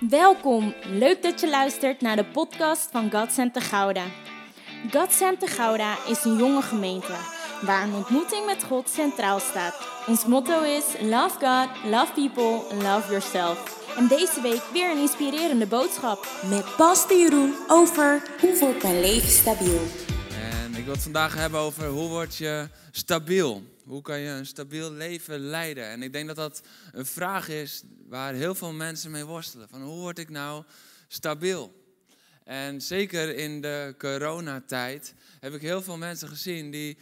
Welkom, leuk dat je luistert naar de podcast van God Center Gouda. God Center Gouda is een jonge gemeente waar een ontmoeting met God centraal staat. Ons motto is Love God, Love People, Love Yourself. En deze week weer een inspirerende boodschap. Met Pastor Jeroen over hoe wordt mijn leven stabiel. En ik wil het vandaag hebben over hoe word je stabiel. Hoe kan je een stabiel leven leiden? En ik denk dat dat een vraag is waar heel veel mensen mee worstelen. Van hoe word ik nou stabiel? En zeker in de coronatijd heb ik heel veel mensen gezien die,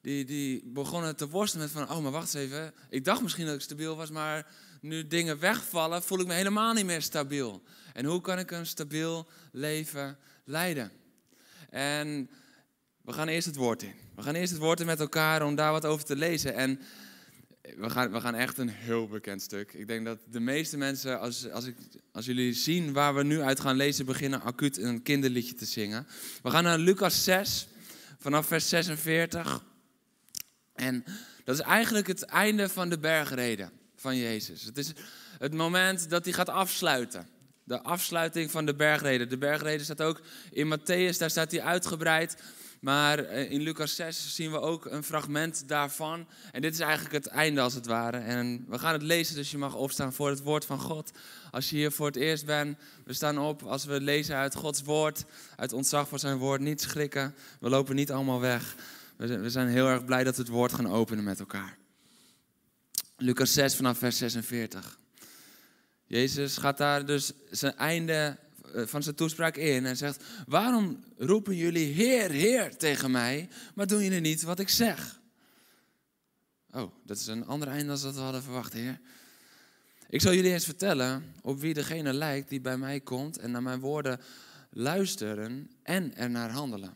die, die begonnen te worstelen met van... Oh, maar wacht eens even. Ik dacht misschien dat ik stabiel was, maar nu dingen wegvallen, voel ik me helemaal niet meer stabiel. En hoe kan ik een stabiel leven leiden? En we gaan eerst het woord in. We gaan eerst het woord in met elkaar om daar wat over te lezen. En we gaan, we gaan echt een heel bekend stuk. Ik denk dat de meeste mensen, als, als, ik, als jullie zien waar we nu uit gaan lezen, beginnen acuut een kinderliedje te zingen. We gaan naar Lucas 6, vanaf vers 46. En dat is eigenlijk het einde van de bergreden van Jezus. Het is het moment dat hij gaat afsluiten. De afsluiting van de bergreden. De bergreden staat ook in Matthäus, daar staat hij uitgebreid. Maar eh, in Lucas 6 zien we ook een fragment daarvan. En dit is eigenlijk het einde als het ware. En we gaan het lezen, dus je mag opstaan voor het woord van God. Als je hier voor het eerst bent, we staan op als we lezen uit Gods woord. Uit ontzag voor zijn woord, niet schrikken. We lopen niet allemaal weg. We zijn heel erg blij dat we het woord gaan openen met elkaar. Lucas 6 vanaf vers 46. Jezus gaat daar dus zijn einde van zijn toespraak in en zegt: Waarom roepen jullie Heer, Heer tegen mij, maar doen jullie niet wat ik zeg? Oh, dat is een ander einde dan dat we hadden verwacht, Heer. Ik zal jullie eens vertellen op wie degene lijkt die bij mij komt en naar mijn woorden luisteren en ernaar handelen.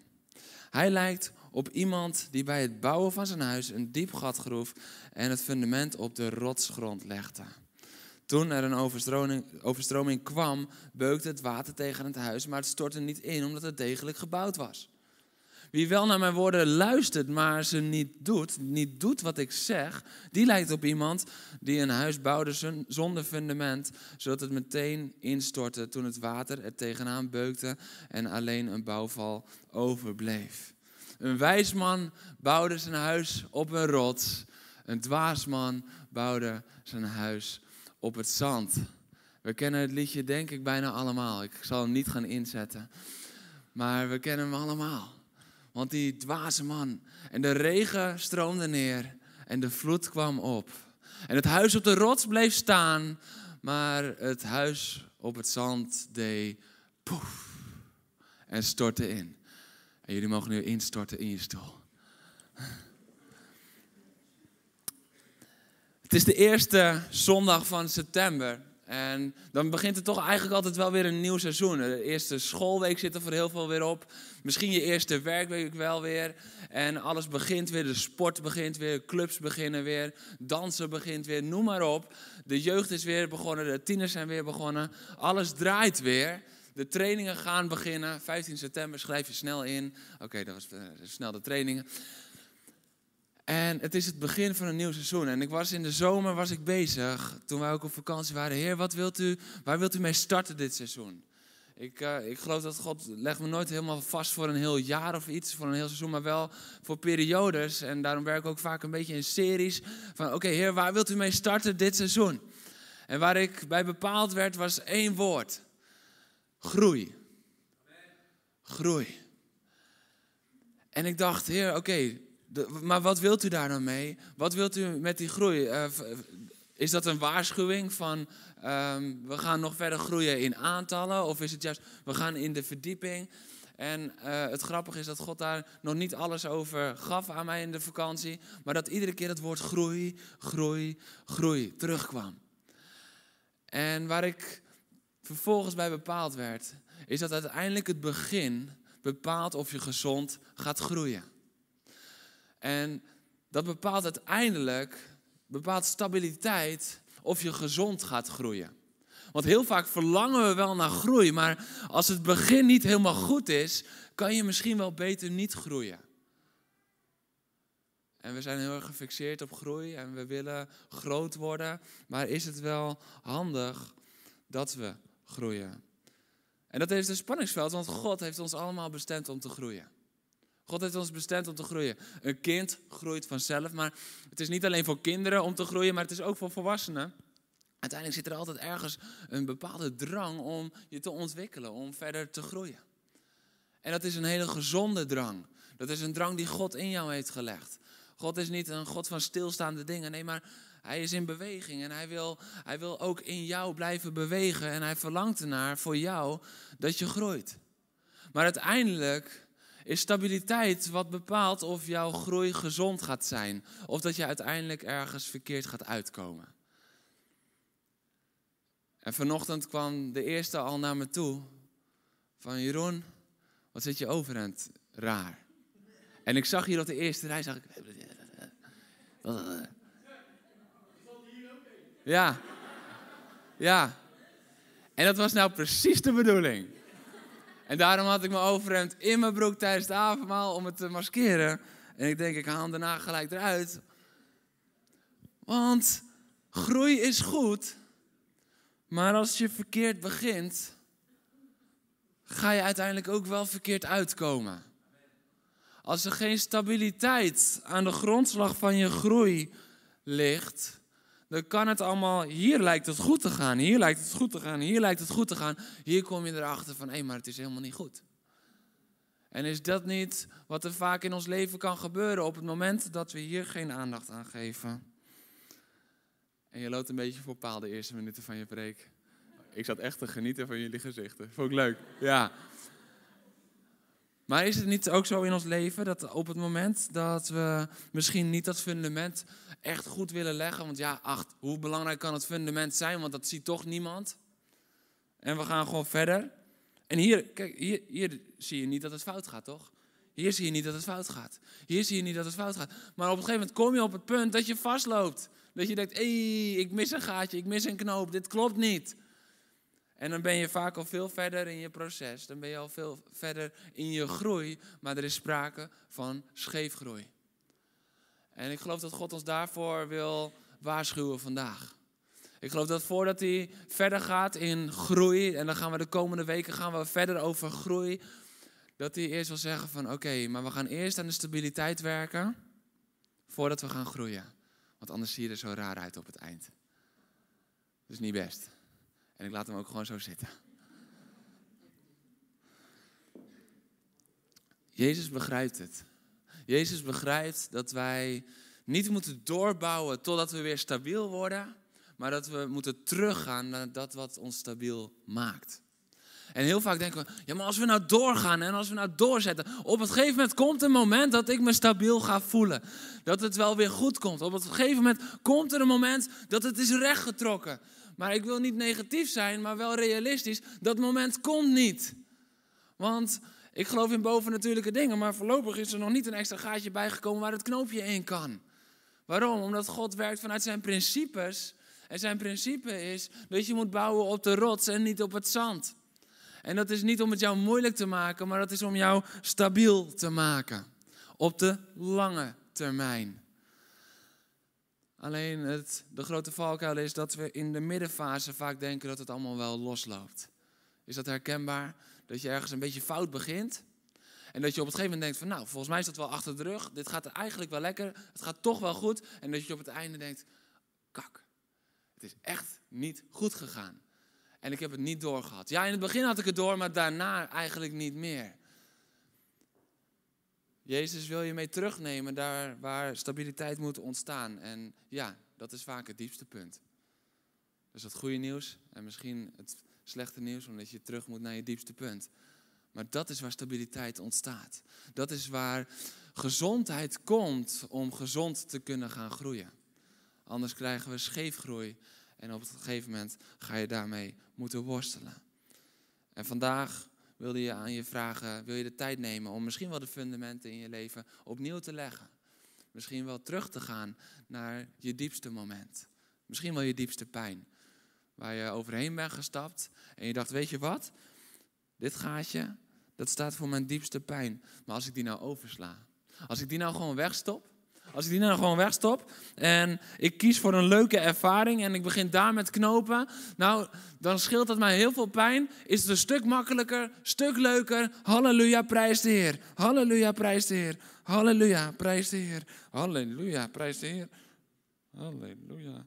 Hij lijkt op iemand die bij het bouwen van zijn huis een diep gat groef en het fundament op de rotsgrond legde. Toen er een overstroming, overstroming kwam, beukte het water tegen het huis, maar het stortte niet in omdat het degelijk gebouwd was. Wie wel naar mijn woorden luistert, maar ze niet doet, niet doet wat ik zeg, die lijkt op iemand die een huis bouwde zonder fundament, zodat het meteen instortte toen het water er tegenaan beukte en alleen een bouwval overbleef. Een wijs man bouwde zijn huis op een rots, een dwaas man bouwde zijn huis op het zand. We kennen het liedje denk ik bijna allemaal. Ik zal hem niet gaan inzetten. Maar we kennen hem allemaal. Want die dwaze man. En de regen stroomde neer. En de vloed kwam op. En het huis op de rots bleef staan. Maar het huis op het zand deed poef. En stortte in. En jullie mogen nu instorten in je stoel. Het is de eerste zondag van september. En dan begint het toch eigenlijk altijd wel weer een nieuw seizoen. De eerste schoolweek zit er voor heel veel weer op. Misschien je eerste werkweek wel weer. En alles begint weer. De sport begint weer. Clubs beginnen weer. Dansen begint weer. Noem maar op. De jeugd is weer begonnen. De tieners zijn weer begonnen. Alles draait weer. De trainingen gaan beginnen. 15 september schrijf je snel in. Oké, dat was uh, snel de trainingen. En het is het begin van een nieuw seizoen. En ik was in de zomer was ik bezig, toen wij ook op vakantie waren. Heer, wat wilt u, waar wilt u mee starten dit seizoen? Ik, uh, ik geloof dat God legt me nooit helemaal vast voor een heel jaar of iets, voor een heel seizoen, maar wel voor periodes. En daarom werk ik ook vaak een beetje in series. Van oké, Heer, waar wilt u mee starten dit seizoen? En waar ik bij bepaald werd, was één woord. Groei. Groei. En ik dacht, Heer, oké, maar wat wilt u daar dan mee? Wat wilt u met die groei? Uh, is dat een waarschuwing van um, we gaan nog verder groeien in aantallen? Of is het juist we gaan in de verdieping? En uh, het grappige is dat God daar nog niet alles over gaf aan mij in de vakantie. Maar dat iedere keer het woord groei, groei, groei terugkwam. En waar ik vervolgens bij bepaald werd, is dat uiteindelijk het begin bepaalt of je gezond gaat groeien. En dat bepaalt uiteindelijk, bepaalt stabiliteit of je gezond gaat groeien. Want heel vaak verlangen we wel naar groei, maar als het begin niet helemaal goed is, kan je misschien wel beter niet groeien. En we zijn heel erg gefixeerd op groei en we willen groot worden, maar is het wel handig dat we groeien. En dat is een spanningsveld, want God heeft ons allemaal bestemd om te groeien. God heeft ons bestemd om te groeien. Een kind groeit vanzelf, maar het is niet alleen voor kinderen om te groeien, maar het is ook voor volwassenen. Uiteindelijk zit er altijd ergens een bepaalde drang om je te ontwikkelen, om verder te groeien. En dat is een hele gezonde drang. Dat is een drang die God in jou heeft gelegd. God is niet een God van stilstaande dingen, nee, maar hij is in beweging en hij wil, hij wil ook in jou blijven bewegen. En hij verlangt ernaar voor jou dat je groeit. Maar uiteindelijk is stabiliteit wat bepaalt of jouw groei gezond gaat zijn. Of dat je uiteindelijk ergens verkeerd gaat uitkomen. En vanochtend kwam de eerste al naar me toe. Van Jeroen, wat zit je overhand raar. En ik zag hier op de eerste rij, zag ik... Ja. Ja. En dat was nou precies de bedoeling. En daarom had ik mijn overhemd in mijn broek tijdens het avondmaal om het te maskeren. En ik denk, ik haal hem daarna gelijk eruit. Want groei is goed. Maar als je verkeerd begint, ga je uiteindelijk ook wel verkeerd uitkomen. Als er geen stabiliteit aan de grondslag van je groei ligt, dan kan het allemaal, hier lijkt het goed te gaan, hier lijkt het goed te gaan, hier lijkt het goed te gaan. Hier kom je erachter van, hé, maar het is helemaal niet goed. En is dat niet wat er vaak in ons leven kan gebeuren op het moment dat we hier geen aandacht aan geven? En je loopt een beetje voor paal de eerste minuten van je preek. Ik zat echt te genieten van jullie gezichten. Vond ik leuk. Ja. Maar is het niet ook zo in ons leven dat op het moment dat we misschien niet dat fundament echt goed willen leggen, want ja, acht, hoe belangrijk kan het fundament zijn, want dat ziet toch niemand. En we gaan gewoon verder. En hier, kijk, hier, hier zie je niet dat het fout gaat, toch? Hier zie je niet dat het fout gaat. Hier zie je niet dat het fout gaat. Maar op een gegeven moment kom je op het punt dat je vastloopt. Dat je denkt, hé, hey, ik mis een gaatje, ik mis een knoop, dit klopt niet. En dan ben je vaak al veel verder in je proces. Dan ben je al veel verder in je groei. Maar er is sprake van scheefgroei. En ik geloof dat God ons daarvoor wil waarschuwen vandaag. Ik geloof dat voordat hij verder gaat in groei, en dan gaan we de komende weken gaan we verder over groei, dat hij eerst wil zeggen van oké, maar we gaan eerst aan de stabiliteit werken voordat we gaan groeien. Want anders zie je er zo raar uit op het eind. Dat is niet best. En ik laat hem ook gewoon zo zitten. Jezus begrijpt het. Jezus begrijpt dat wij niet moeten doorbouwen totdat we weer stabiel worden, maar dat we moeten teruggaan naar dat wat ons stabiel maakt. En heel vaak denken we, ja maar als we nou doorgaan en als we nou doorzetten, op een gegeven moment komt een moment dat ik me stabiel ga voelen. Dat het wel weer goed komt. Op een gegeven moment komt er een moment dat het is rechtgetrokken. Maar ik wil niet negatief zijn, maar wel realistisch. Dat moment komt niet. Want ik geloof in bovennatuurlijke dingen, maar voorlopig is er nog niet een extra gaatje bijgekomen waar het knoopje in kan. Waarom? Omdat God werkt vanuit zijn principes. En zijn principe is dat je moet bouwen op de rots en niet op het zand. En dat is niet om het jou moeilijk te maken, maar dat is om jou stabiel te maken. Op de lange termijn. Alleen het, de grote valkuil is dat we in de middenfase vaak denken dat het allemaal wel losloopt. Is dat herkenbaar? Dat je ergens een beetje fout begint. En dat je op het gegeven moment denkt van nou, volgens mij is dat wel achter de rug. Dit gaat eigenlijk wel lekker. Het gaat toch wel goed. En dat je op het einde denkt, kak. Het is echt niet goed gegaan. En ik heb het niet doorgehad. Ja, in het begin had ik het door, maar daarna eigenlijk niet meer. Jezus wil je mee terugnemen daar waar stabiliteit moet ontstaan. En ja, dat is vaak het diepste punt. Dus het goede nieuws en misschien het slechte nieuws, omdat je terug moet naar je diepste punt. Maar dat is waar stabiliteit ontstaat. Dat is waar gezondheid komt om gezond te kunnen gaan groeien. Anders krijgen we scheefgroei en op een gegeven moment ga je daarmee moeten worstelen. En vandaag wilde je aan je vragen, wil je de tijd nemen om misschien wel de fundamenten in je leven opnieuw te leggen. Misschien wel terug te gaan naar je diepste moment. Misschien wel je diepste pijn. Waar je overheen bent gestapt en je dacht, weet je wat? Dit gaatje, dat staat voor mijn diepste pijn. Maar als ik die nou oversla, als ik die nou gewoon wegstop, Als ik die nou gewoon wegstop en ik kies voor een leuke ervaring en ik begin daar met knopen, nou, dan scheelt dat mij heel veel pijn. Is het een stuk makkelijker, stuk leuker. Halleluja, prijs de Heer. Halleluja, prijs de Heer. Halleluja, prijs de Heer. Halleluja, prijs de Heer. Halleluja.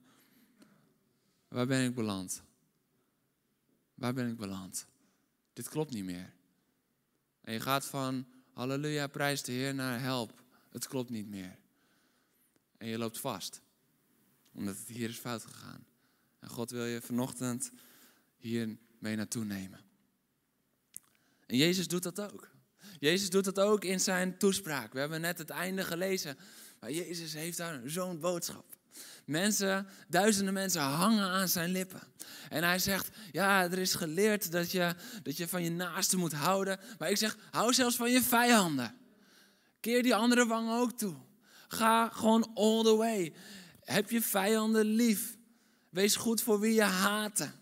Waar ben ik beland? Waar ben ik beland? Dit klopt niet meer. En je gaat van halleluja, prijs de Heer naar help. Het klopt niet meer. En je loopt vast. Omdat het hier is fout gegaan. En God wil je vanochtend hier mee naartoe nemen. En Jezus doet dat ook. Jezus doet dat ook in zijn toespraak. We hebben net het einde gelezen. Maar Jezus heeft daar zo'n boodschap. Mensen, duizenden mensen hangen aan zijn lippen. En hij zegt, ja, er is geleerd dat je, dat je van je naaste moet houden. Maar ik zeg, hou zelfs van je vijanden. Keer die andere wang ook toe. Ga gewoon all the way. Heb je vijanden lief. Wees goed voor wie je haten.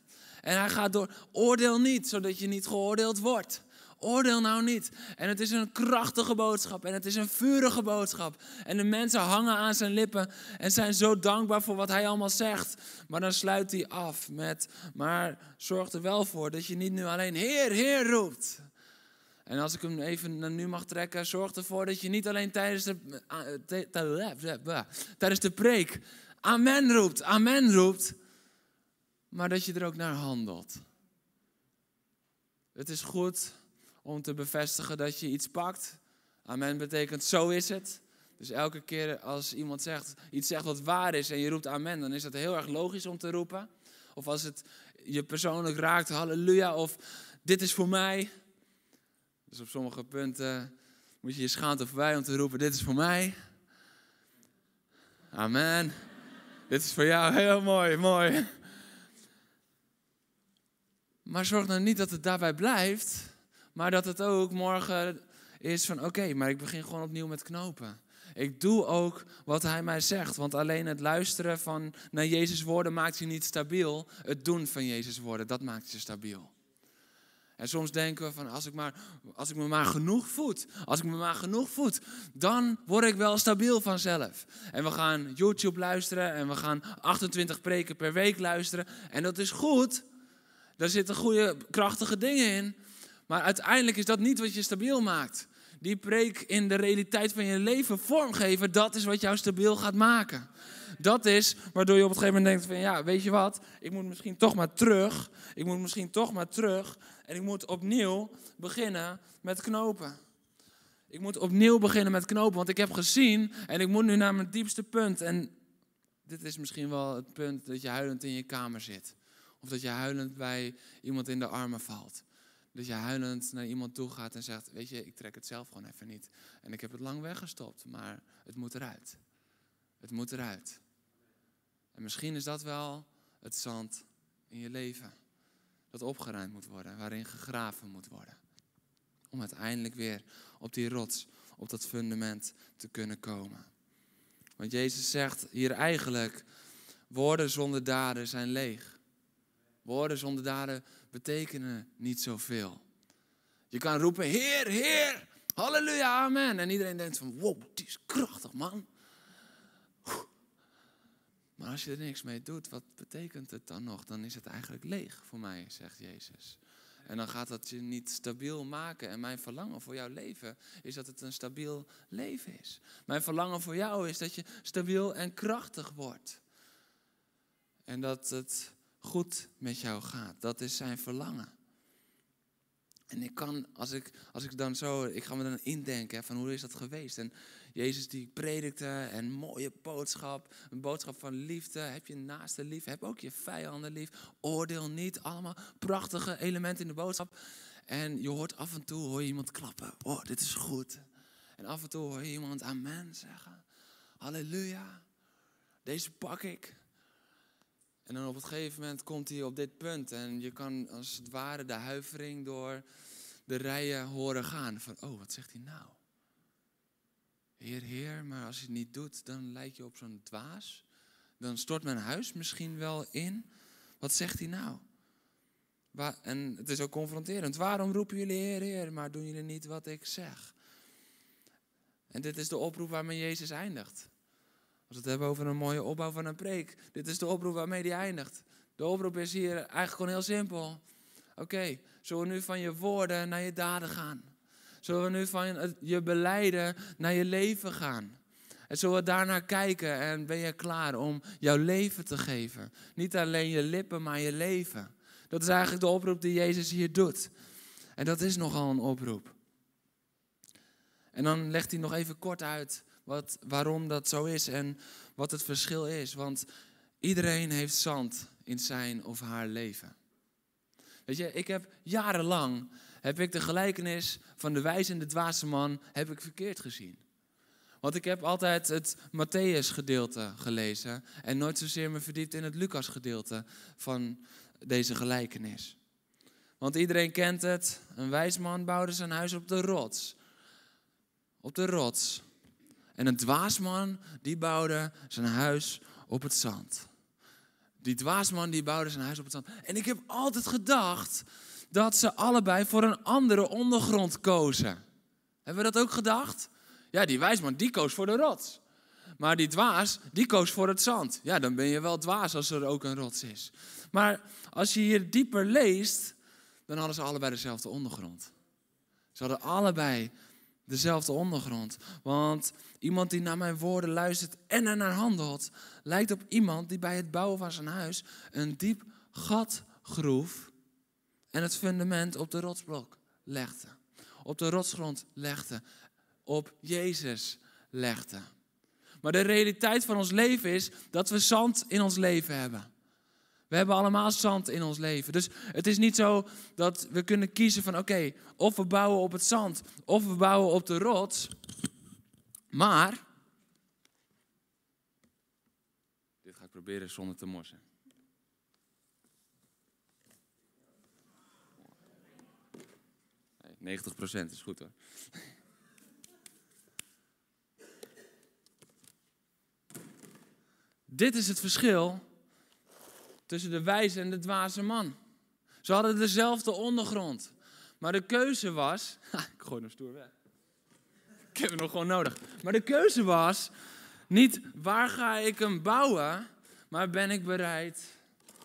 En hij gaat door, oordeel niet, zodat je niet geoordeeld wordt. Oordeel nou niet. En het is een krachtige boodschap en het is een vurige boodschap. En de mensen hangen aan zijn lippen en zijn zo dankbaar voor wat hij allemaal zegt. Maar dan sluit hij af met, maar zorg er wel voor dat je niet nu alleen Heer, Heer roept. En als ik hem even naar nu mag trekken, zorg ervoor dat je niet alleen tijdens de, eh, tijdens de preek Amen roept, Amen roept, maar dat je er ook naar handelt. Het is goed om te bevestigen dat je iets pakt. Amen betekent zo is het. Dus elke keer als iemand zegt, iets zegt wat waar is en je roept amen, dan is dat heel erg logisch om te roepen. Of als het je persoonlijk raakt, halleluja, of dit is voor mij. Dus op sommige punten moet je je schaamte voorbij om te roepen, dit is voor mij. Amen. dit is voor jou, heel mooi, mooi. Maar zorg nou niet dat het daarbij blijft. Maar dat het ook morgen is van oké, maar ik begin gewoon opnieuw met knopen. Ik doe ook wat hij mij zegt. Want alleen het luisteren van naar Jezus woorden maakt je niet stabiel. Het doen van Jezus woorden, dat maakt je stabiel. En soms denken we van als ik, maar, als ik me maar genoeg voed, als ik me maar genoeg voed, dan word ik wel stabiel vanzelf. En we gaan YouTube luisteren en we gaan 28 preken per week luisteren. En dat is goed. Daar zitten goede, krachtige dingen in. Maar uiteindelijk is dat niet wat je stabiel maakt. Die preek in de realiteit van je leven vormgeven, dat is wat jou stabiel gaat maken. Dat is waardoor je op het gegeven moment denkt van ja, weet je wat, ik moet misschien toch maar terug. Ik moet misschien toch maar terug en ik moet opnieuw beginnen met knopen. Ik moet opnieuw beginnen met knopen, want ik heb gezien en ik moet nu naar mijn diepste punt. En dit is misschien wel het punt dat je huilend in je kamer zit. Of dat je huilend bij iemand in de armen valt. Dat je huilend naar iemand toe gaat en zegt: Weet je, ik trek het zelf gewoon even niet. En ik heb het lang weggestopt, maar het moet eruit. Het moet eruit. En misschien is dat wel het zand in je leven. Dat opgeruimd moet worden, waarin gegraven moet worden. Om uiteindelijk weer op die rots, op dat fundament te kunnen komen. Want Jezus zegt hier eigenlijk: woorden zonder daden zijn leeg. Woorden zonder daden betekenen niet zoveel. Je kan roepen, Heer, Heer, halleluja, amen. En iedereen denkt van, wow, die is krachtig, man. Maar als je er niks mee doet, wat betekent het dan nog? Dan is het eigenlijk leeg voor mij, zegt Jezus. En dan gaat dat je niet stabiel maken. En mijn verlangen voor jouw leven is dat het een stabiel leven is. Mijn verlangen voor jou is dat je stabiel en krachtig wordt. En dat het goed met jou gaat. Dat is zijn verlangen. En ik kan, als ik, als ik dan zo, ik ga me dan indenken van hoe is dat geweest. En Jezus die predikte en mooie boodschap, een boodschap van liefde. Heb je naaste lief, heb ook je vijanden lief. Oordeel niet, allemaal prachtige elementen in de boodschap. En je hoort af en toe, hoor je iemand klappen. Oh, dit is goed. En af en toe hoor je iemand amen zeggen. Halleluja. Deze pak ik. En dan op het gegeven moment komt hij op dit punt en je kan als het ware de huivering door de rijen horen gaan. Van, oh, wat zegt hij nou? Heer, Heer, maar als je het niet doet, dan lijk je op zo'n dwaas. Dan stort mijn huis misschien wel in. Wat zegt hij nou? En het is ook confronterend. Waarom roepen jullie Heer, Heer, maar doen jullie niet wat ik zeg? En dit is de oproep waarmee Jezus eindigt. Als we het hebben over een mooie opbouw van een preek. Dit is de oproep waarmee die eindigt. De oproep is hier eigenlijk gewoon heel simpel. Oké, zullen we nu van je woorden naar je daden gaan? Zullen we nu van je beleiden naar je leven gaan? En zullen we daarnaar kijken en ben je klaar om jouw leven te geven? Niet alleen je lippen, maar je leven. Dat is eigenlijk de oproep die Jezus hier doet. En dat is nogal een oproep. En dan legt hij nog even kort uit wat, waarom dat zo is en wat het verschil is. Want iedereen heeft zand in zijn of haar leven. Weet je, ik heb jarenlang heb ik de gelijkenis van de wijze en de dwaze man heb ik verkeerd gezien. Want ik heb altijd het Matthäus gedeelte gelezen en nooit zozeer me verdiept in het Lucas gedeelte van deze gelijkenis. Want iedereen kent het, een wijs man bouwde zijn huis op de rots. Op de rots. En een dwaasman die bouwde zijn huis op het zand. Die dwaasman die bouwde zijn huis op het zand. En ik heb altijd gedacht dat ze allebei voor een andere ondergrond kozen. Hebben we dat ook gedacht? Ja, die wijsman die koos voor de rots. Maar die dwaas, die koos voor het zand. Ja, dan ben je wel dwaas als er ook een rots is. Maar als je hier dieper leest, dan hadden ze allebei dezelfde ondergrond. Ze hadden allebei dezelfde ondergrond. Want iemand die naar mijn woorden luistert en er naar handelt, lijkt op iemand die bij het bouwen van zijn huis een diep gat groef en het fundament op de rotsblok legde. Op de rotsgrond legde. Op Jezus legde. Maar de realiteit van ons leven is dat we zand in ons leven hebben. We hebben allemaal zand in ons leven. Dus het is niet zo dat we kunnen kiezen van oké, of we bouwen op het zand of we bouwen op de rots. Maar, dit ga ik proberen zonder te morsen. Nee, 90% is goed hoor. Dit is het verschil tussen de wijze en de dwaze man. Ze hadden dezelfde ondergrond. Maar de keuze was. ik gooi hem stoer weg. Ik heb hem nog gewoon nodig. Maar de keuze was niet waar ga ik hem bouwen, maar ben ik bereid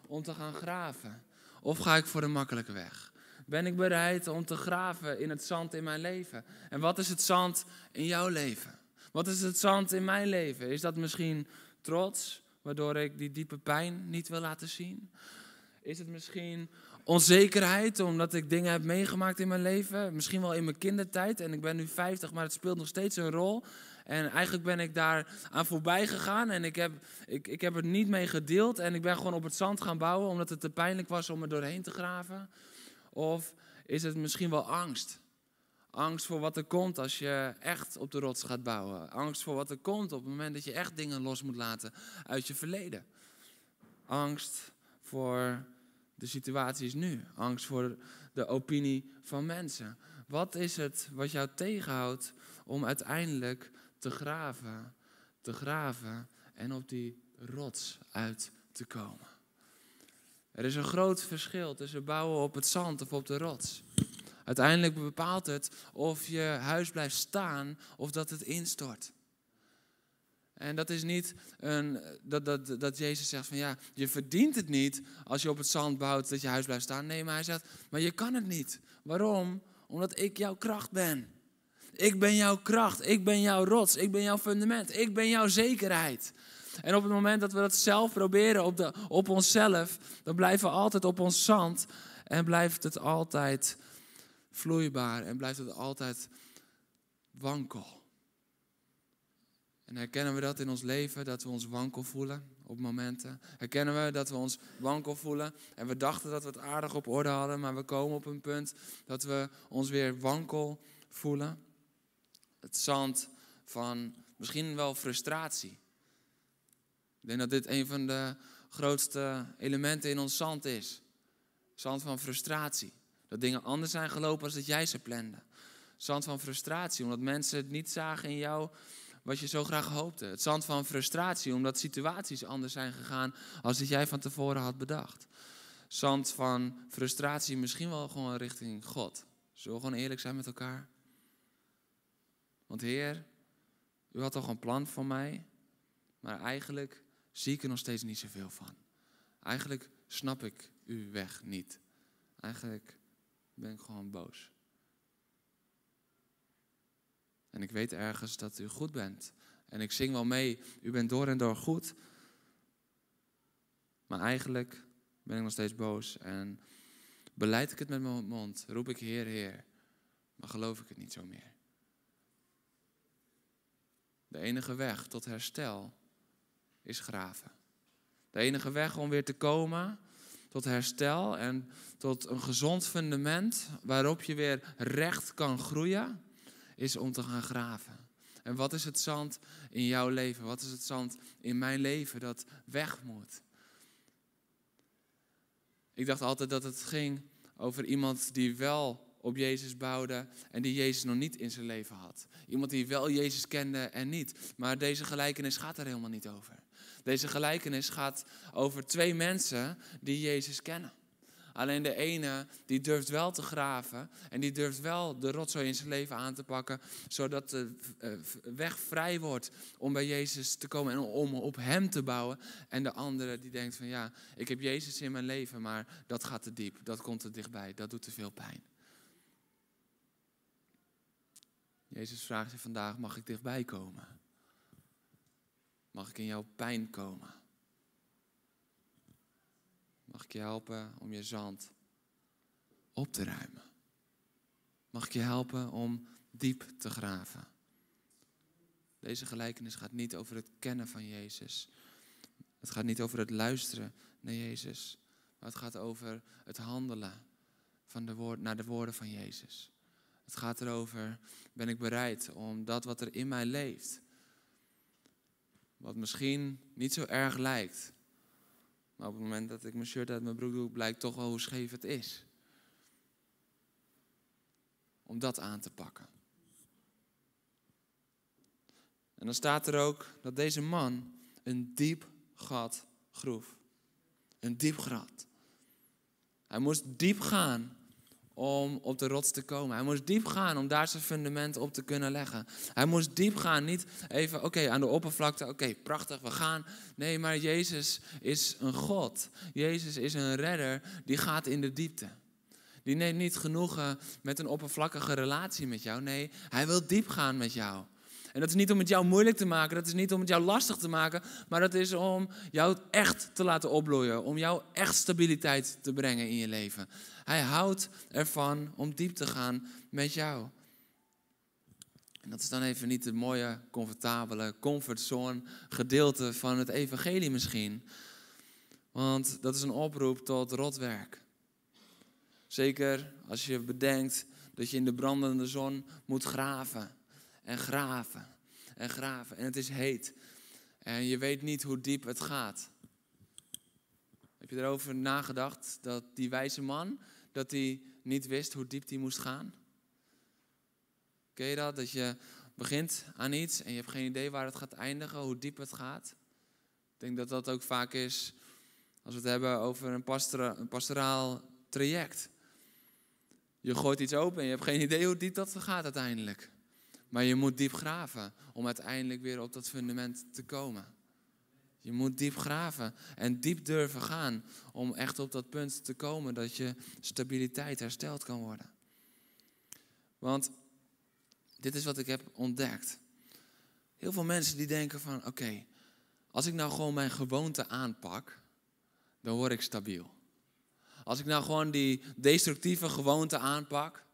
om te gaan graven? Of ga ik voor de makkelijke weg? Ben ik bereid om te graven in het zand in mijn leven? En wat is het zand in jouw leven? Wat is het zand in mijn leven? Is dat misschien trots, waardoor ik die diepe pijn niet wil laten zien? Is het misschien onzekerheid omdat ik dingen heb meegemaakt in mijn leven? Misschien wel in mijn kindertijd en ik ben nu 50, maar het speelt nog steeds een rol. En eigenlijk ben ik daar aan voorbij gegaan en ik heb, ik, ik heb het niet mee gedeeld. En ik ben gewoon op het zand gaan bouwen omdat het te pijnlijk was om er doorheen te graven. Of is het misschien wel angst? Angst voor wat er komt als je echt op de rots gaat bouwen. Angst voor wat er komt op het moment dat je echt dingen los moet laten uit je verleden. Angst voor de situatie nu. Angst voor de opinie van mensen. Wat is het wat jou tegenhoudt om uiteindelijk te graven, te graven en op die rots uit te komen? Er is een groot verschil tussen bouwen op het zand of op de rots. Uiteindelijk bepaalt het of je huis blijft staan of dat het instort. En dat is niet een, dat, dat, dat Jezus zegt van ja, je verdient het niet als je op het zand bouwt dat je huis blijft staan. Nee, maar hij zegt, maar je kan het niet. Waarom? Omdat ik jouw kracht ben. Ik ben jouw kracht, ik ben jouw rots, ik ben jouw fundament, ik ben jouw zekerheid. En op het moment dat we dat zelf proberen op, de, op onszelf, dan blijven we altijd op ons zand en blijft het altijd vloeibaar en blijft het altijd wankel. En herkennen we dat in ons leven, dat we ons wankel voelen op momenten? Herkennen we dat we ons wankel voelen en we dachten dat we het aardig op orde hadden, maar we komen op een punt dat we ons weer wankel voelen? Het zand van misschien wel frustratie. Ik denk dat dit een van de grootste elementen in ons zand is. Zand van frustratie. Dat dingen anders zijn gelopen als dat jij ze plande. Zand van frustratie, omdat mensen het niet zagen in jou wat je zo graag hoopte. Het zand van frustratie, omdat situaties anders zijn gegaan als dat jij van tevoren had bedacht. Zand van frustratie, misschien wel gewoon richting God. Zullen we gewoon eerlijk zijn met elkaar? Want Heer, u had toch een plan voor mij? Maar eigenlijk zie ik er nog steeds niet zoveel van. Eigenlijk snap ik uw weg niet. Eigenlijk ben ik gewoon boos. En ik weet ergens dat u goed bent. En ik zing wel mee, u bent door en door goed. Maar eigenlijk ben ik nog steeds boos en beleid ik het met mijn mond, roep ik Heer, Heer, maar geloof ik het niet zo meer. De enige weg tot herstel is graven. De enige weg om weer te komen tot herstel en tot een gezond fundament waarop je weer recht kan groeien, is om te gaan graven. En wat is het zand in jouw leven? Wat is het zand in mijn leven dat weg moet? Ik dacht altijd dat het ging over iemand die wel op Jezus bouwde en die Jezus nog niet in zijn leven had. Iemand die wel Jezus kende en niet. Maar deze gelijkenis gaat er helemaal niet over. Deze gelijkenis gaat over twee mensen die Jezus kennen. Alleen de ene die durft wel te graven en die durft wel de rotzooi in zijn leven aan te pakken, zodat de eh, weg vrij wordt om bij Jezus te komen en om op Hem te bouwen. En de andere die denkt van ja, ik heb Jezus in mijn leven, maar dat gaat te diep, dat komt te dichtbij, dat doet te veel pijn. Jezus vraagt je vandaag, mag ik dichtbij komen? Mag ik in jouw pijn komen? Mag ik je helpen om je zand op te ruimen? Mag ik je helpen om diep te graven? Deze gelijkenis gaat niet over het kennen van Jezus. Het gaat niet over het luisteren naar Jezus. Maar het gaat over het handelen van de woord, naar de woorden van Jezus. Het gaat erover, ben ik bereid om dat wat er in mij leeft, wat misschien niet zo erg lijkt, maar op het moment dat ik mijn shirt uit mijn broek doe, blijkt toch wel hoe scheef het is. Om dat aan te pakken. En dan staat er ook dat deze man een diep gat groef. Een diep gat. Hij moest diep gaan om op de rots te komen. Hij moest diep gaan om daar zijn fundament op te kunnen leggen. Hij moest diep gaan, niet even, oké, aan de oppervlakte, oké, prachtig, we gaan. Nee, maar Jezus is een God. Jezus is een redder die gaat in de diepte. Die neemt niet genoegen met een oppervlakkige relatie met jou. Nee, hij wil diep gaan met jou. En dat is niet om het jou moeilijk te maken, dat is niet om het jou lastig te maken, maar dat is om jou echt te laten opbloeien, om jou echt stabiliteit te brengen in je leven. Hij houdt ervan om diep te gaan met jou. En dat is dan even niet het mooie, comfortabele, comfortzone gedeelte van het evangelie misschien. Want dat is een oproep tot rotwerk. Zeker als je bedenkt dat je in de brandende zon moet graven en graven en graven. En het is heet. En je weet niet hoe diep het gaat. Heb je erover nagedacht dat die wijze man, dat hij niet wist hoe diep hij moest gaan? Ken je dat? Dat je begint aan iets en je hebt geen idee waar het gaat eindigen, hoe diep het gaat. Ik denk dat dat ook vaak is als we het hebben over een, een pastoraal traject. Je gooit iets open en je hebt geen idee hoe diep dat gaat uiteindelijk. Maar je moet diep graven om uiteindelijk weer op dat fundament te komen. Je moet diep graven en diep durven gaan om echt op dat punt te komen dat je stabiliteit hersteld kan worden. Want dit is wat ik heb ontdekt. Heel veel mensen die denken van oké, als ik nou gewoon mijn gewoonte aanpak, dan word ik stabiel. Als ik nou gewoon die destructieve gewoonte aanpak,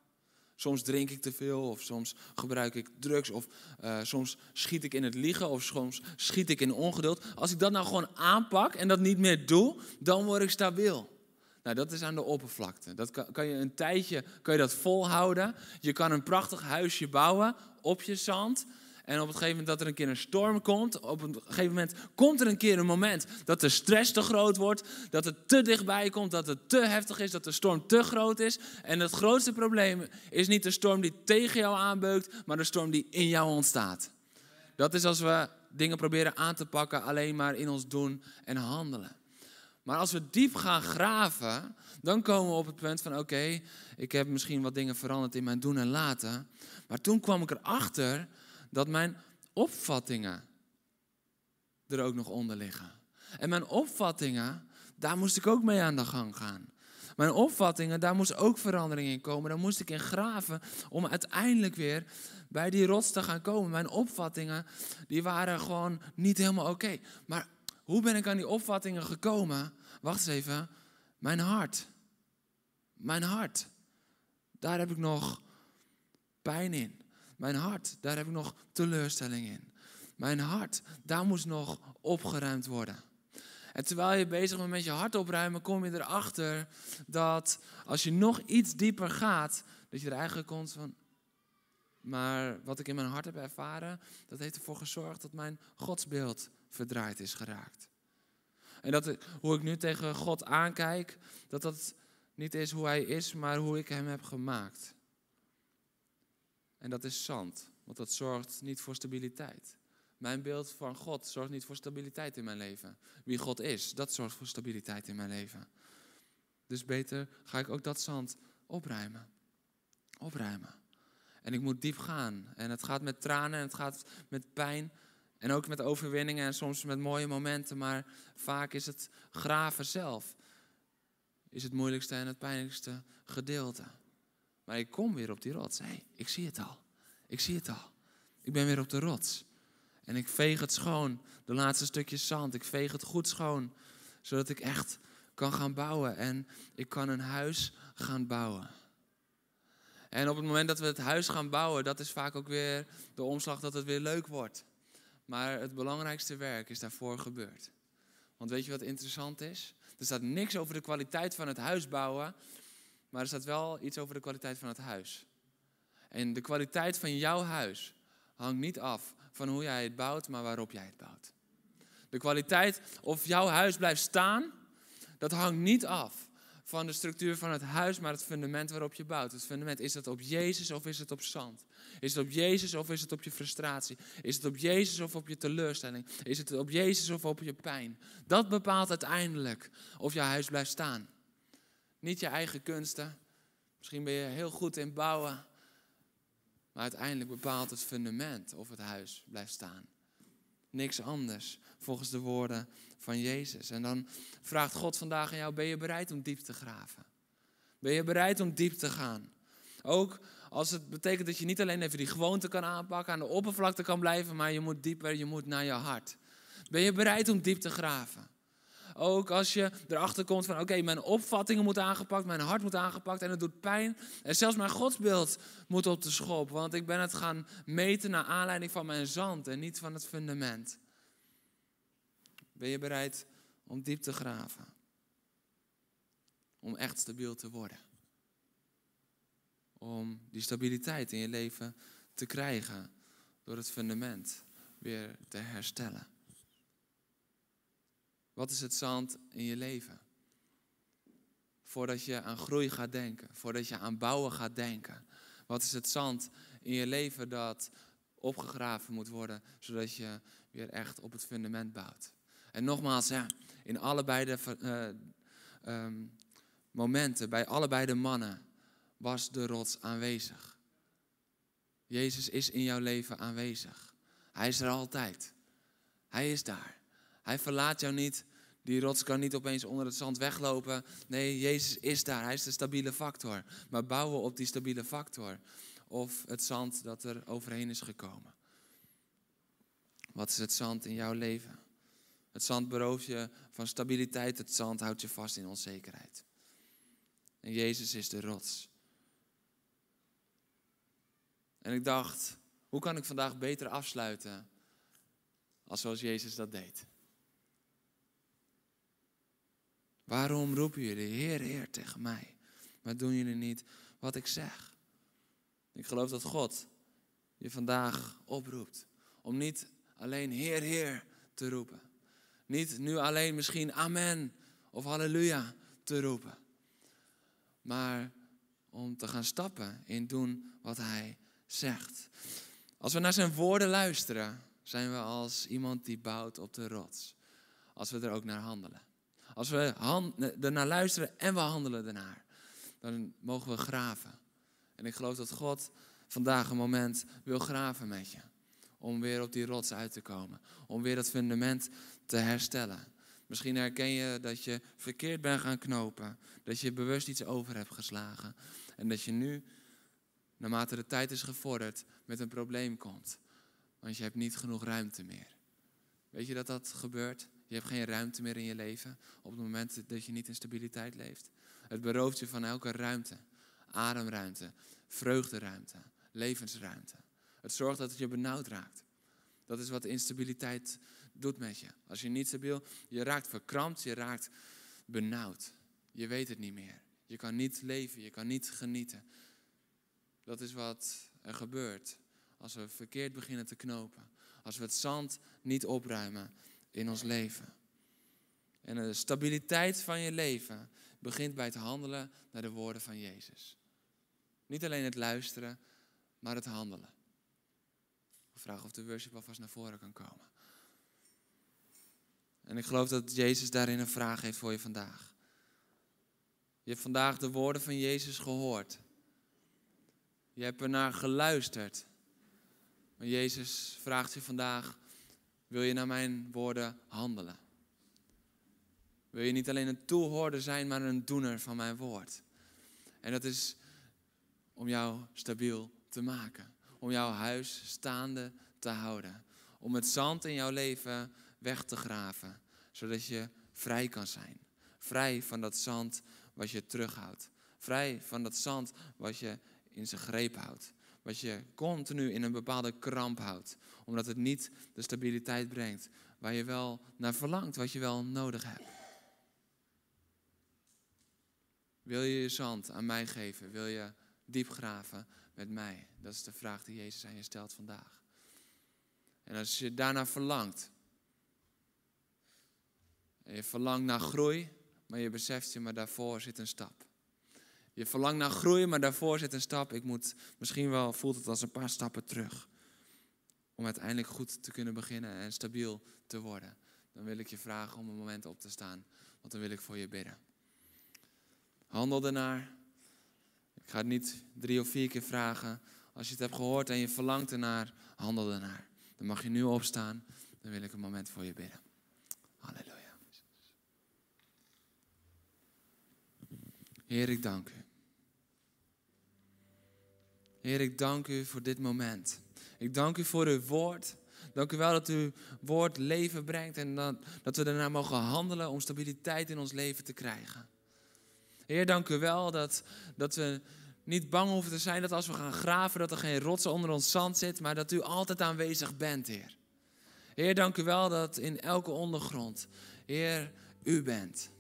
Soms drink ik te veel, of soms gebruik ik drugs, of uh, soms schiet ik in het liegen, of soms schiet ik in ongeduld. Als ik dat nou gewoon aanpak en dat niet meer doe, dan word ik stabiel. Nou, dat is aan de oppervlakte. Dat kan, kan je een tijdje kan je dat volhouden. Je kan een prachtig huisje bouwen op je zand. En op het gegeven moment dat er een keer een storm komt, op een gegeven moment komt er een keer een moment dat de stress te groot wordt, dat het te dichtbij komt, dat het te heftig is, dat de storm te groot is. En het grootste probleem is niet de storm die tegen jou aanbeukt, maar de storm die in jou ontstaat. Dat is als we dingen proberen aan te pakken alleen maar in ons doen en handelen. Maar als we diep gaan graven, dan komen we op het punt van oké, ik heb misschien wat dingen veranderd in mijn doen en laten. Maar toen kwam ik erachter dat mijn opvattingen er ook nog onder liggen. En mijn opvattingen, daar moest ik ook mee aan de gang gaan. Mijn opvattingen, daar moest ook verandering in komen. Daar moest ik in graven om uiteindelijk weer bij die rots te gaan komen. Mijn opvattingen, die waren gewoon niet helemaal oké. Maar hoe ben ik aan die opvattingen gekomen? Wacht eens even. Mijn hart. Mijn hart. Daar heb ik nog pijn in. Mijn hart, daar heb ik nog teleurstelling in. Mijn hart, daar moest nog opgeruimd worden. En terwijl je bezig bent met je hart opruimen, kom je erachter dat als je nog iets dieper gaat, dat je er eigenlijk komt van. Maar wat ik in mijn hart heb ervaren, dat heeft ervoor gezorgd dat mijn godsbeeld verdraaid is geraakt. En dat hoe ik nu tegen God aankijk, dat dat niet is hoe hij is, maar hoe ik hem heb gemaakt. En dat is zand, want dat zorgt niet voor stabiliteit. Mijn beeld van God zorgt niet voor stabiliteit in mijn leven. Wie God is, dat zorgt voor stabiliteit in mijn leven. Dus beter ga ik ook dat zand opruimen. Opruimen. En ik moet diep gaan. En het gaat met tranen en het gaat met pijn. En ook met overwinningen en soms met mooie momenten. Maar vaak is het graven zelf. Is het moeilijkste en het pijnlijkste gedeelte. Maar ik kom weer op die rots. Hey, ik zie het al. Ik zie het al. Ik ben weer op de rots. En ik veeg het schoon, de laatste stukjes zand. Ik veeg het goed schoon, zodat ik echt kan gaan bouwen. En ik kan een huis gaan bouwen. En op het moment dat we het huis gaan bouwen, dat is vaak ook weer de omslag dat het weer leuk wordt. Maar het belangrijkste werk is daarvoor gebeurd. Want weet je wat interessant is? Er staat niks over de kwaliteit van het huis bouwen, maar er staat wel iets over de kwaliteit van het huis. En de kwaliteit van jouw huis hangt niet af van hoe jij het bouwt, maar waarop jij het bouwt. De kwaliteit of jouw huis blijft staan, dat hangt niet af van de structuur van het huis, maar het fundament waarop je bouwt. Het fundament, is het op Jezus of is het op zand? Is het op Jezus of is het op je frustratie? Is het op Jezus of op je teleurstelling? Is het op Jezus of op je pijn? Dat bepaalt uiteindelijk of jouw huis blijft staan. Niet je eigen kunsten. Misschien ben je heel goed in bouwen, maar uiteindelijk bepaalt het fundament of het huis blijft staan. Niks anders, volgens de woorden van Jezus. En dan vraagt God vandaag aan jou, ben je bereid om diep te graven? Ben je bereid om diep te gaan? Ook als het betekent dat je niet alleen even die gewoonte kan aanpakken, aan de oppervlakte kan blijven, maar je moet dieper, je moet naar je hart. Ben je bereid om diep te graven? Ook als je erachter komt van oké, mijn opvattingen moeten aangepakt, mijn hart moet aangepakt en het doet pijn. En zelfs mijn godsbeeld moet op de schop, want ik ben het gaan meten naar aanleiding van mijn zand en niet van het fundament. Ben je bereid om diep te graven? Om echt stabiel te worden. Om die stabiliteit in je leven te krijgen door het fundament weer te herstellen. Wat is het zand in je leven? Voordat je aan groei gaat denken, voordat je aan bouwen gaat denken. Wat is het zand in je leven dat opgegraven moet worden, zodat je weer echt op het fundament bouwt? En nogmaals, ja, in allebei de uh, um, momenten, bij allebei de mannen, was de rots aanwezig. Jezus is in jouw leven aanwezig. Hij is er altijd. Hij is daar. Hij verlaat jou niet. Die rots kan niet opeens onder het zand weglopen. Nee, Jezus is daar. Hij is de stabiele factor. Maar bouwen op die stabiele factor. Of het zand dat er overheen is gekomen. Wat is het zand in jouw leven? Het zand berooft je van stabiliteit. Het zand houdt je vast in onzekerheid. En Jezus is de rots. En ik dacht, hoe kan ik vandaag beter afsluiten als zoals Jezus dat deed? Waarom roepen jullie Heer, Heer tegen mij? Maar doen jullie niet wat ik zeg? Ik geloof dat God je vandaag oproept om niet alleen Heer, Heer te roepen. Niet nu alleen misschien Amen of Halleluja te roepen. Maar om te gaan stappen in doen wat Hij zegt. Als we naar zijn woorden luisteren, zijn we als iemand die bouwt op de rots. Als we er ook naar handelen. Als we ernaar luisteren en we handelen ernaar, dan mogen we graven. En ik geloof dat God vandaag een moment wil graven met je. om weer op die rots uit te komen. Om weer dat fundament te herstellen. Misschien herken je dat je verkeerd bent gaan knopen. Dat je bewust iets over hebt geslagen. En dat je nu, naarmate de tijd is gevorderd, met een probleem komt. Want je hebt niet genoeg ruimte meer. Weet je dat dat gebeurt? Je hebt geen ruimte meer in je leven op het moment dat je niet in stabiliteit leeft. Het berooft je van elke ruimte. Ademruimte, vreugderuimte, levensruimte. Het zorgt dat het je benauwd raakt. Dat is wat instabiliteit doet met je. Als je niet stabiel, je raakt verkrampt, je raakt benauwd. Je weet het niet meer. Je kan niet leven, je kan niet genieten. Dat is wat er gebeurt als we verkeerd beginnen te knopen. Als we het zand niet opruimen in ons leven. En de stabiliteit van je leven begint bij het handelen naar de woorden van Jezus. Niet alleen het luisteren, maar het handelen. Ik vraag of de worship alvast naar voren kan komen. En ik geloof dat Jezus daarin een vraag heeft voor je vandaag. Je hebt vandaag de woorden van Jezus gehoord. Je hebt ernaar geluisterd. Maar Jezus vraagt je vandaag: wil je naar mijn woorden handelen? Wil je niet alleen een toehoorder zijn, maar een doener van mijn woord? En dat is om jou stabiel te maken. Om jouw huis staande te houden. Om het zand in jouw leven weg te graven. Zodat je vrij kan zijn. Vrij van dat zand wat je terughoudt. Vrij van dat zand wat je in zijn greep houdt. Wat je continu in een bepaalde kramp houdt. Omdat het niet de stabiliteit brengt waar je wel naar verlangt, wat je wel nodig hebt. Wil je je zand aan mij geven? Wil je diep graven met mij? Dat is de vraag die Jezus aan je stelt vandaag. En als je daarna verlangt, en je verlangt naar groei, maar je beseft je, maar daarvoor zit een stap. Je verlangt naar groei, maar daarvoor zit een stap. Ik moet, misschien wel voelt het als een paar stappen terug. Om uiteindelijk goed te kunnen beginnen en stabiel te worden. Dan wil ik je vragen om een moment op te staan, want dan wil ik voor je bidden. Handel ernaar. Ik ga het niet drie of vier keer vragen. Als je het hebt gehoord en je verlangt ernaar, handel ernaar. Dan mag je nu opstaan. Dan wil ik een moment voor je bidden. Halleluja. Heer, ik dank u. Heer, ik dank u voor dit moment. Ik dank u voor uw woord. Dank u wel dat uw woord leven brengt en dat, dat we daarna mogen handelen om stabiliteit in ons leven te krijgen. Heer, dank u wel dat, dat we niet bang hoeven te zijn dat als we gaan graven, dat er geen rotsen onder ons zand zit, maar dat u altijd aanwezig bent, Heer. Heer, dank u wel dat in elke ondergrond, Heer, u bent.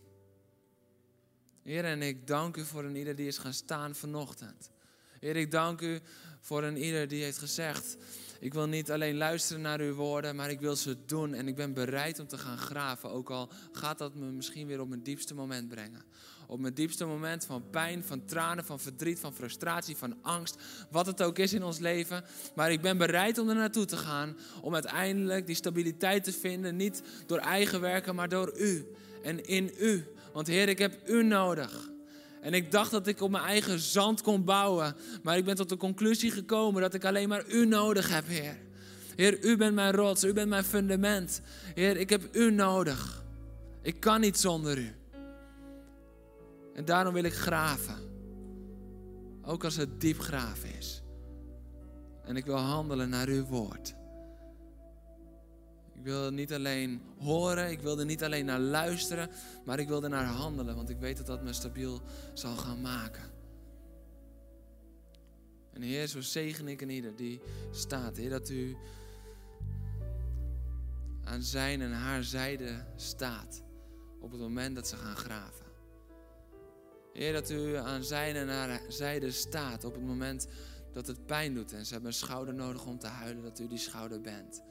Heer, en ik dank u voor een ieder die is gaan staan vanochtend. Heer, ik dank u voor een ieder die heeft gezegd, ik wil niet alleen luisteren naar uw woorden, maar ik wil ze doen. En ik ben bereid om te gaan graven, ook al gaat dat me misschien weer op mijn diepste moment brengen op mijn diepste moment van pijn, van tranen, van verdriet, van frustratie, van angst. Wat het ook is in ons leven. Maar ik ben bereid om er naartoe te gaan. Om uiteindelijk die stabiliteit te vinden. Niet door eigen werken, maar door u. En in u. Want Heer, ik heb u nodig. En ik dacht dat ik op mijn eigen zand kon bouwen. Maar ik ben tot de conclusie gekomen dat ik alleen maar u nodig heb, Heer. Heer, u bent mijn rots, u bent mijn fundament. Heer, ik heb u nodig. Ik kan niet zonder u. En daarom wil ik graven. Ook als het diep graven is. En ik wil handelen naar uw woord. Ik wil niet alleen horen, ik wil er niet alleen naar luisteren, maar ik wil er naar handelen, want ik weet dat dat me stabiel zal gaan maken. En Heer, zo zegen ik een ieder die staat. Heer, dat u aan zijn en haar zijde staat op het moment dat ze gaan graven. Heer, dat u aan zijn en haar zijde staat op het moment dat het pijn doet. En ze hebben een schouder nodig om te huilen, dat u die schouder bent.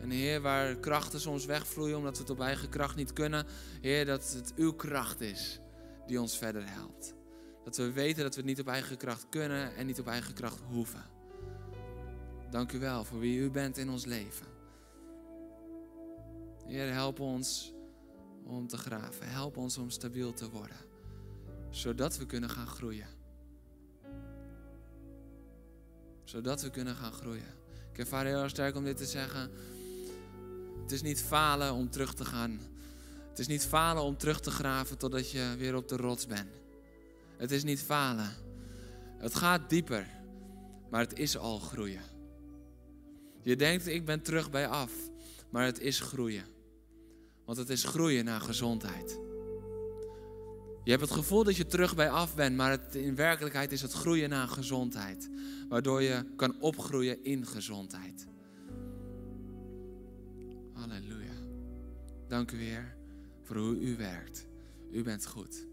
En Heer, waar krachten soms wegvloeien omdat we het op eigen kracht niet kunnen. Heer, dat het uw kracht is die ons verder helpt. Dat we weten dat we het niet op eigen kracht kunnen en niet op eigen kracht hoeven. Dank u wel voor wie u bent in ons leven. Heer, help ons om te graven. Help ons om stabiel te worden, zodat we kunnen gaan groeien. zodat we kunnen gaan groeien. Ik ervaar heel erg sterk om dit te zeggen. Het is niet falen om terug te gaan. Het is niet falen om terug te graven totdat je weer op de rots bent. Het is niet falen. Het gaat dieper, maar het is al groeien. Je denkt, ik ben terug bij af, maar het is groeien. Want het is groeien naar gezondheid. Je hebt het gevoel dat je terug bij af bent, maar in werkelijkheid is het groeien naar gezondheid. Waardoor je kan opgroeien in gezondheid. Halleluja. Dank u weer voor hoe u werkt. U bent goed.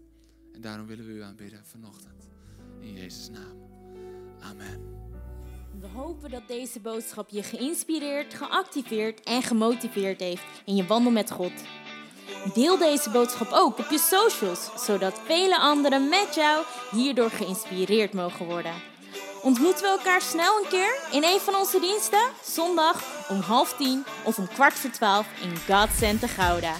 En daarom willen we u aanbidden vanochtend. In Jezus' naam. Amen. We hopen dat deze boodschap je geïnspireerd, geactiveerd en gemotiveerd heeft in je wandel met God. Deel deze boodschap ook op je socials, zodat vele anderen met jou hierdoor geïnspireerd mogen worden. Ontmoeten we elkaar snel een keer in een van onze diensten? Zondag om half tien of om kwart voor twaalf in God Center Gouda.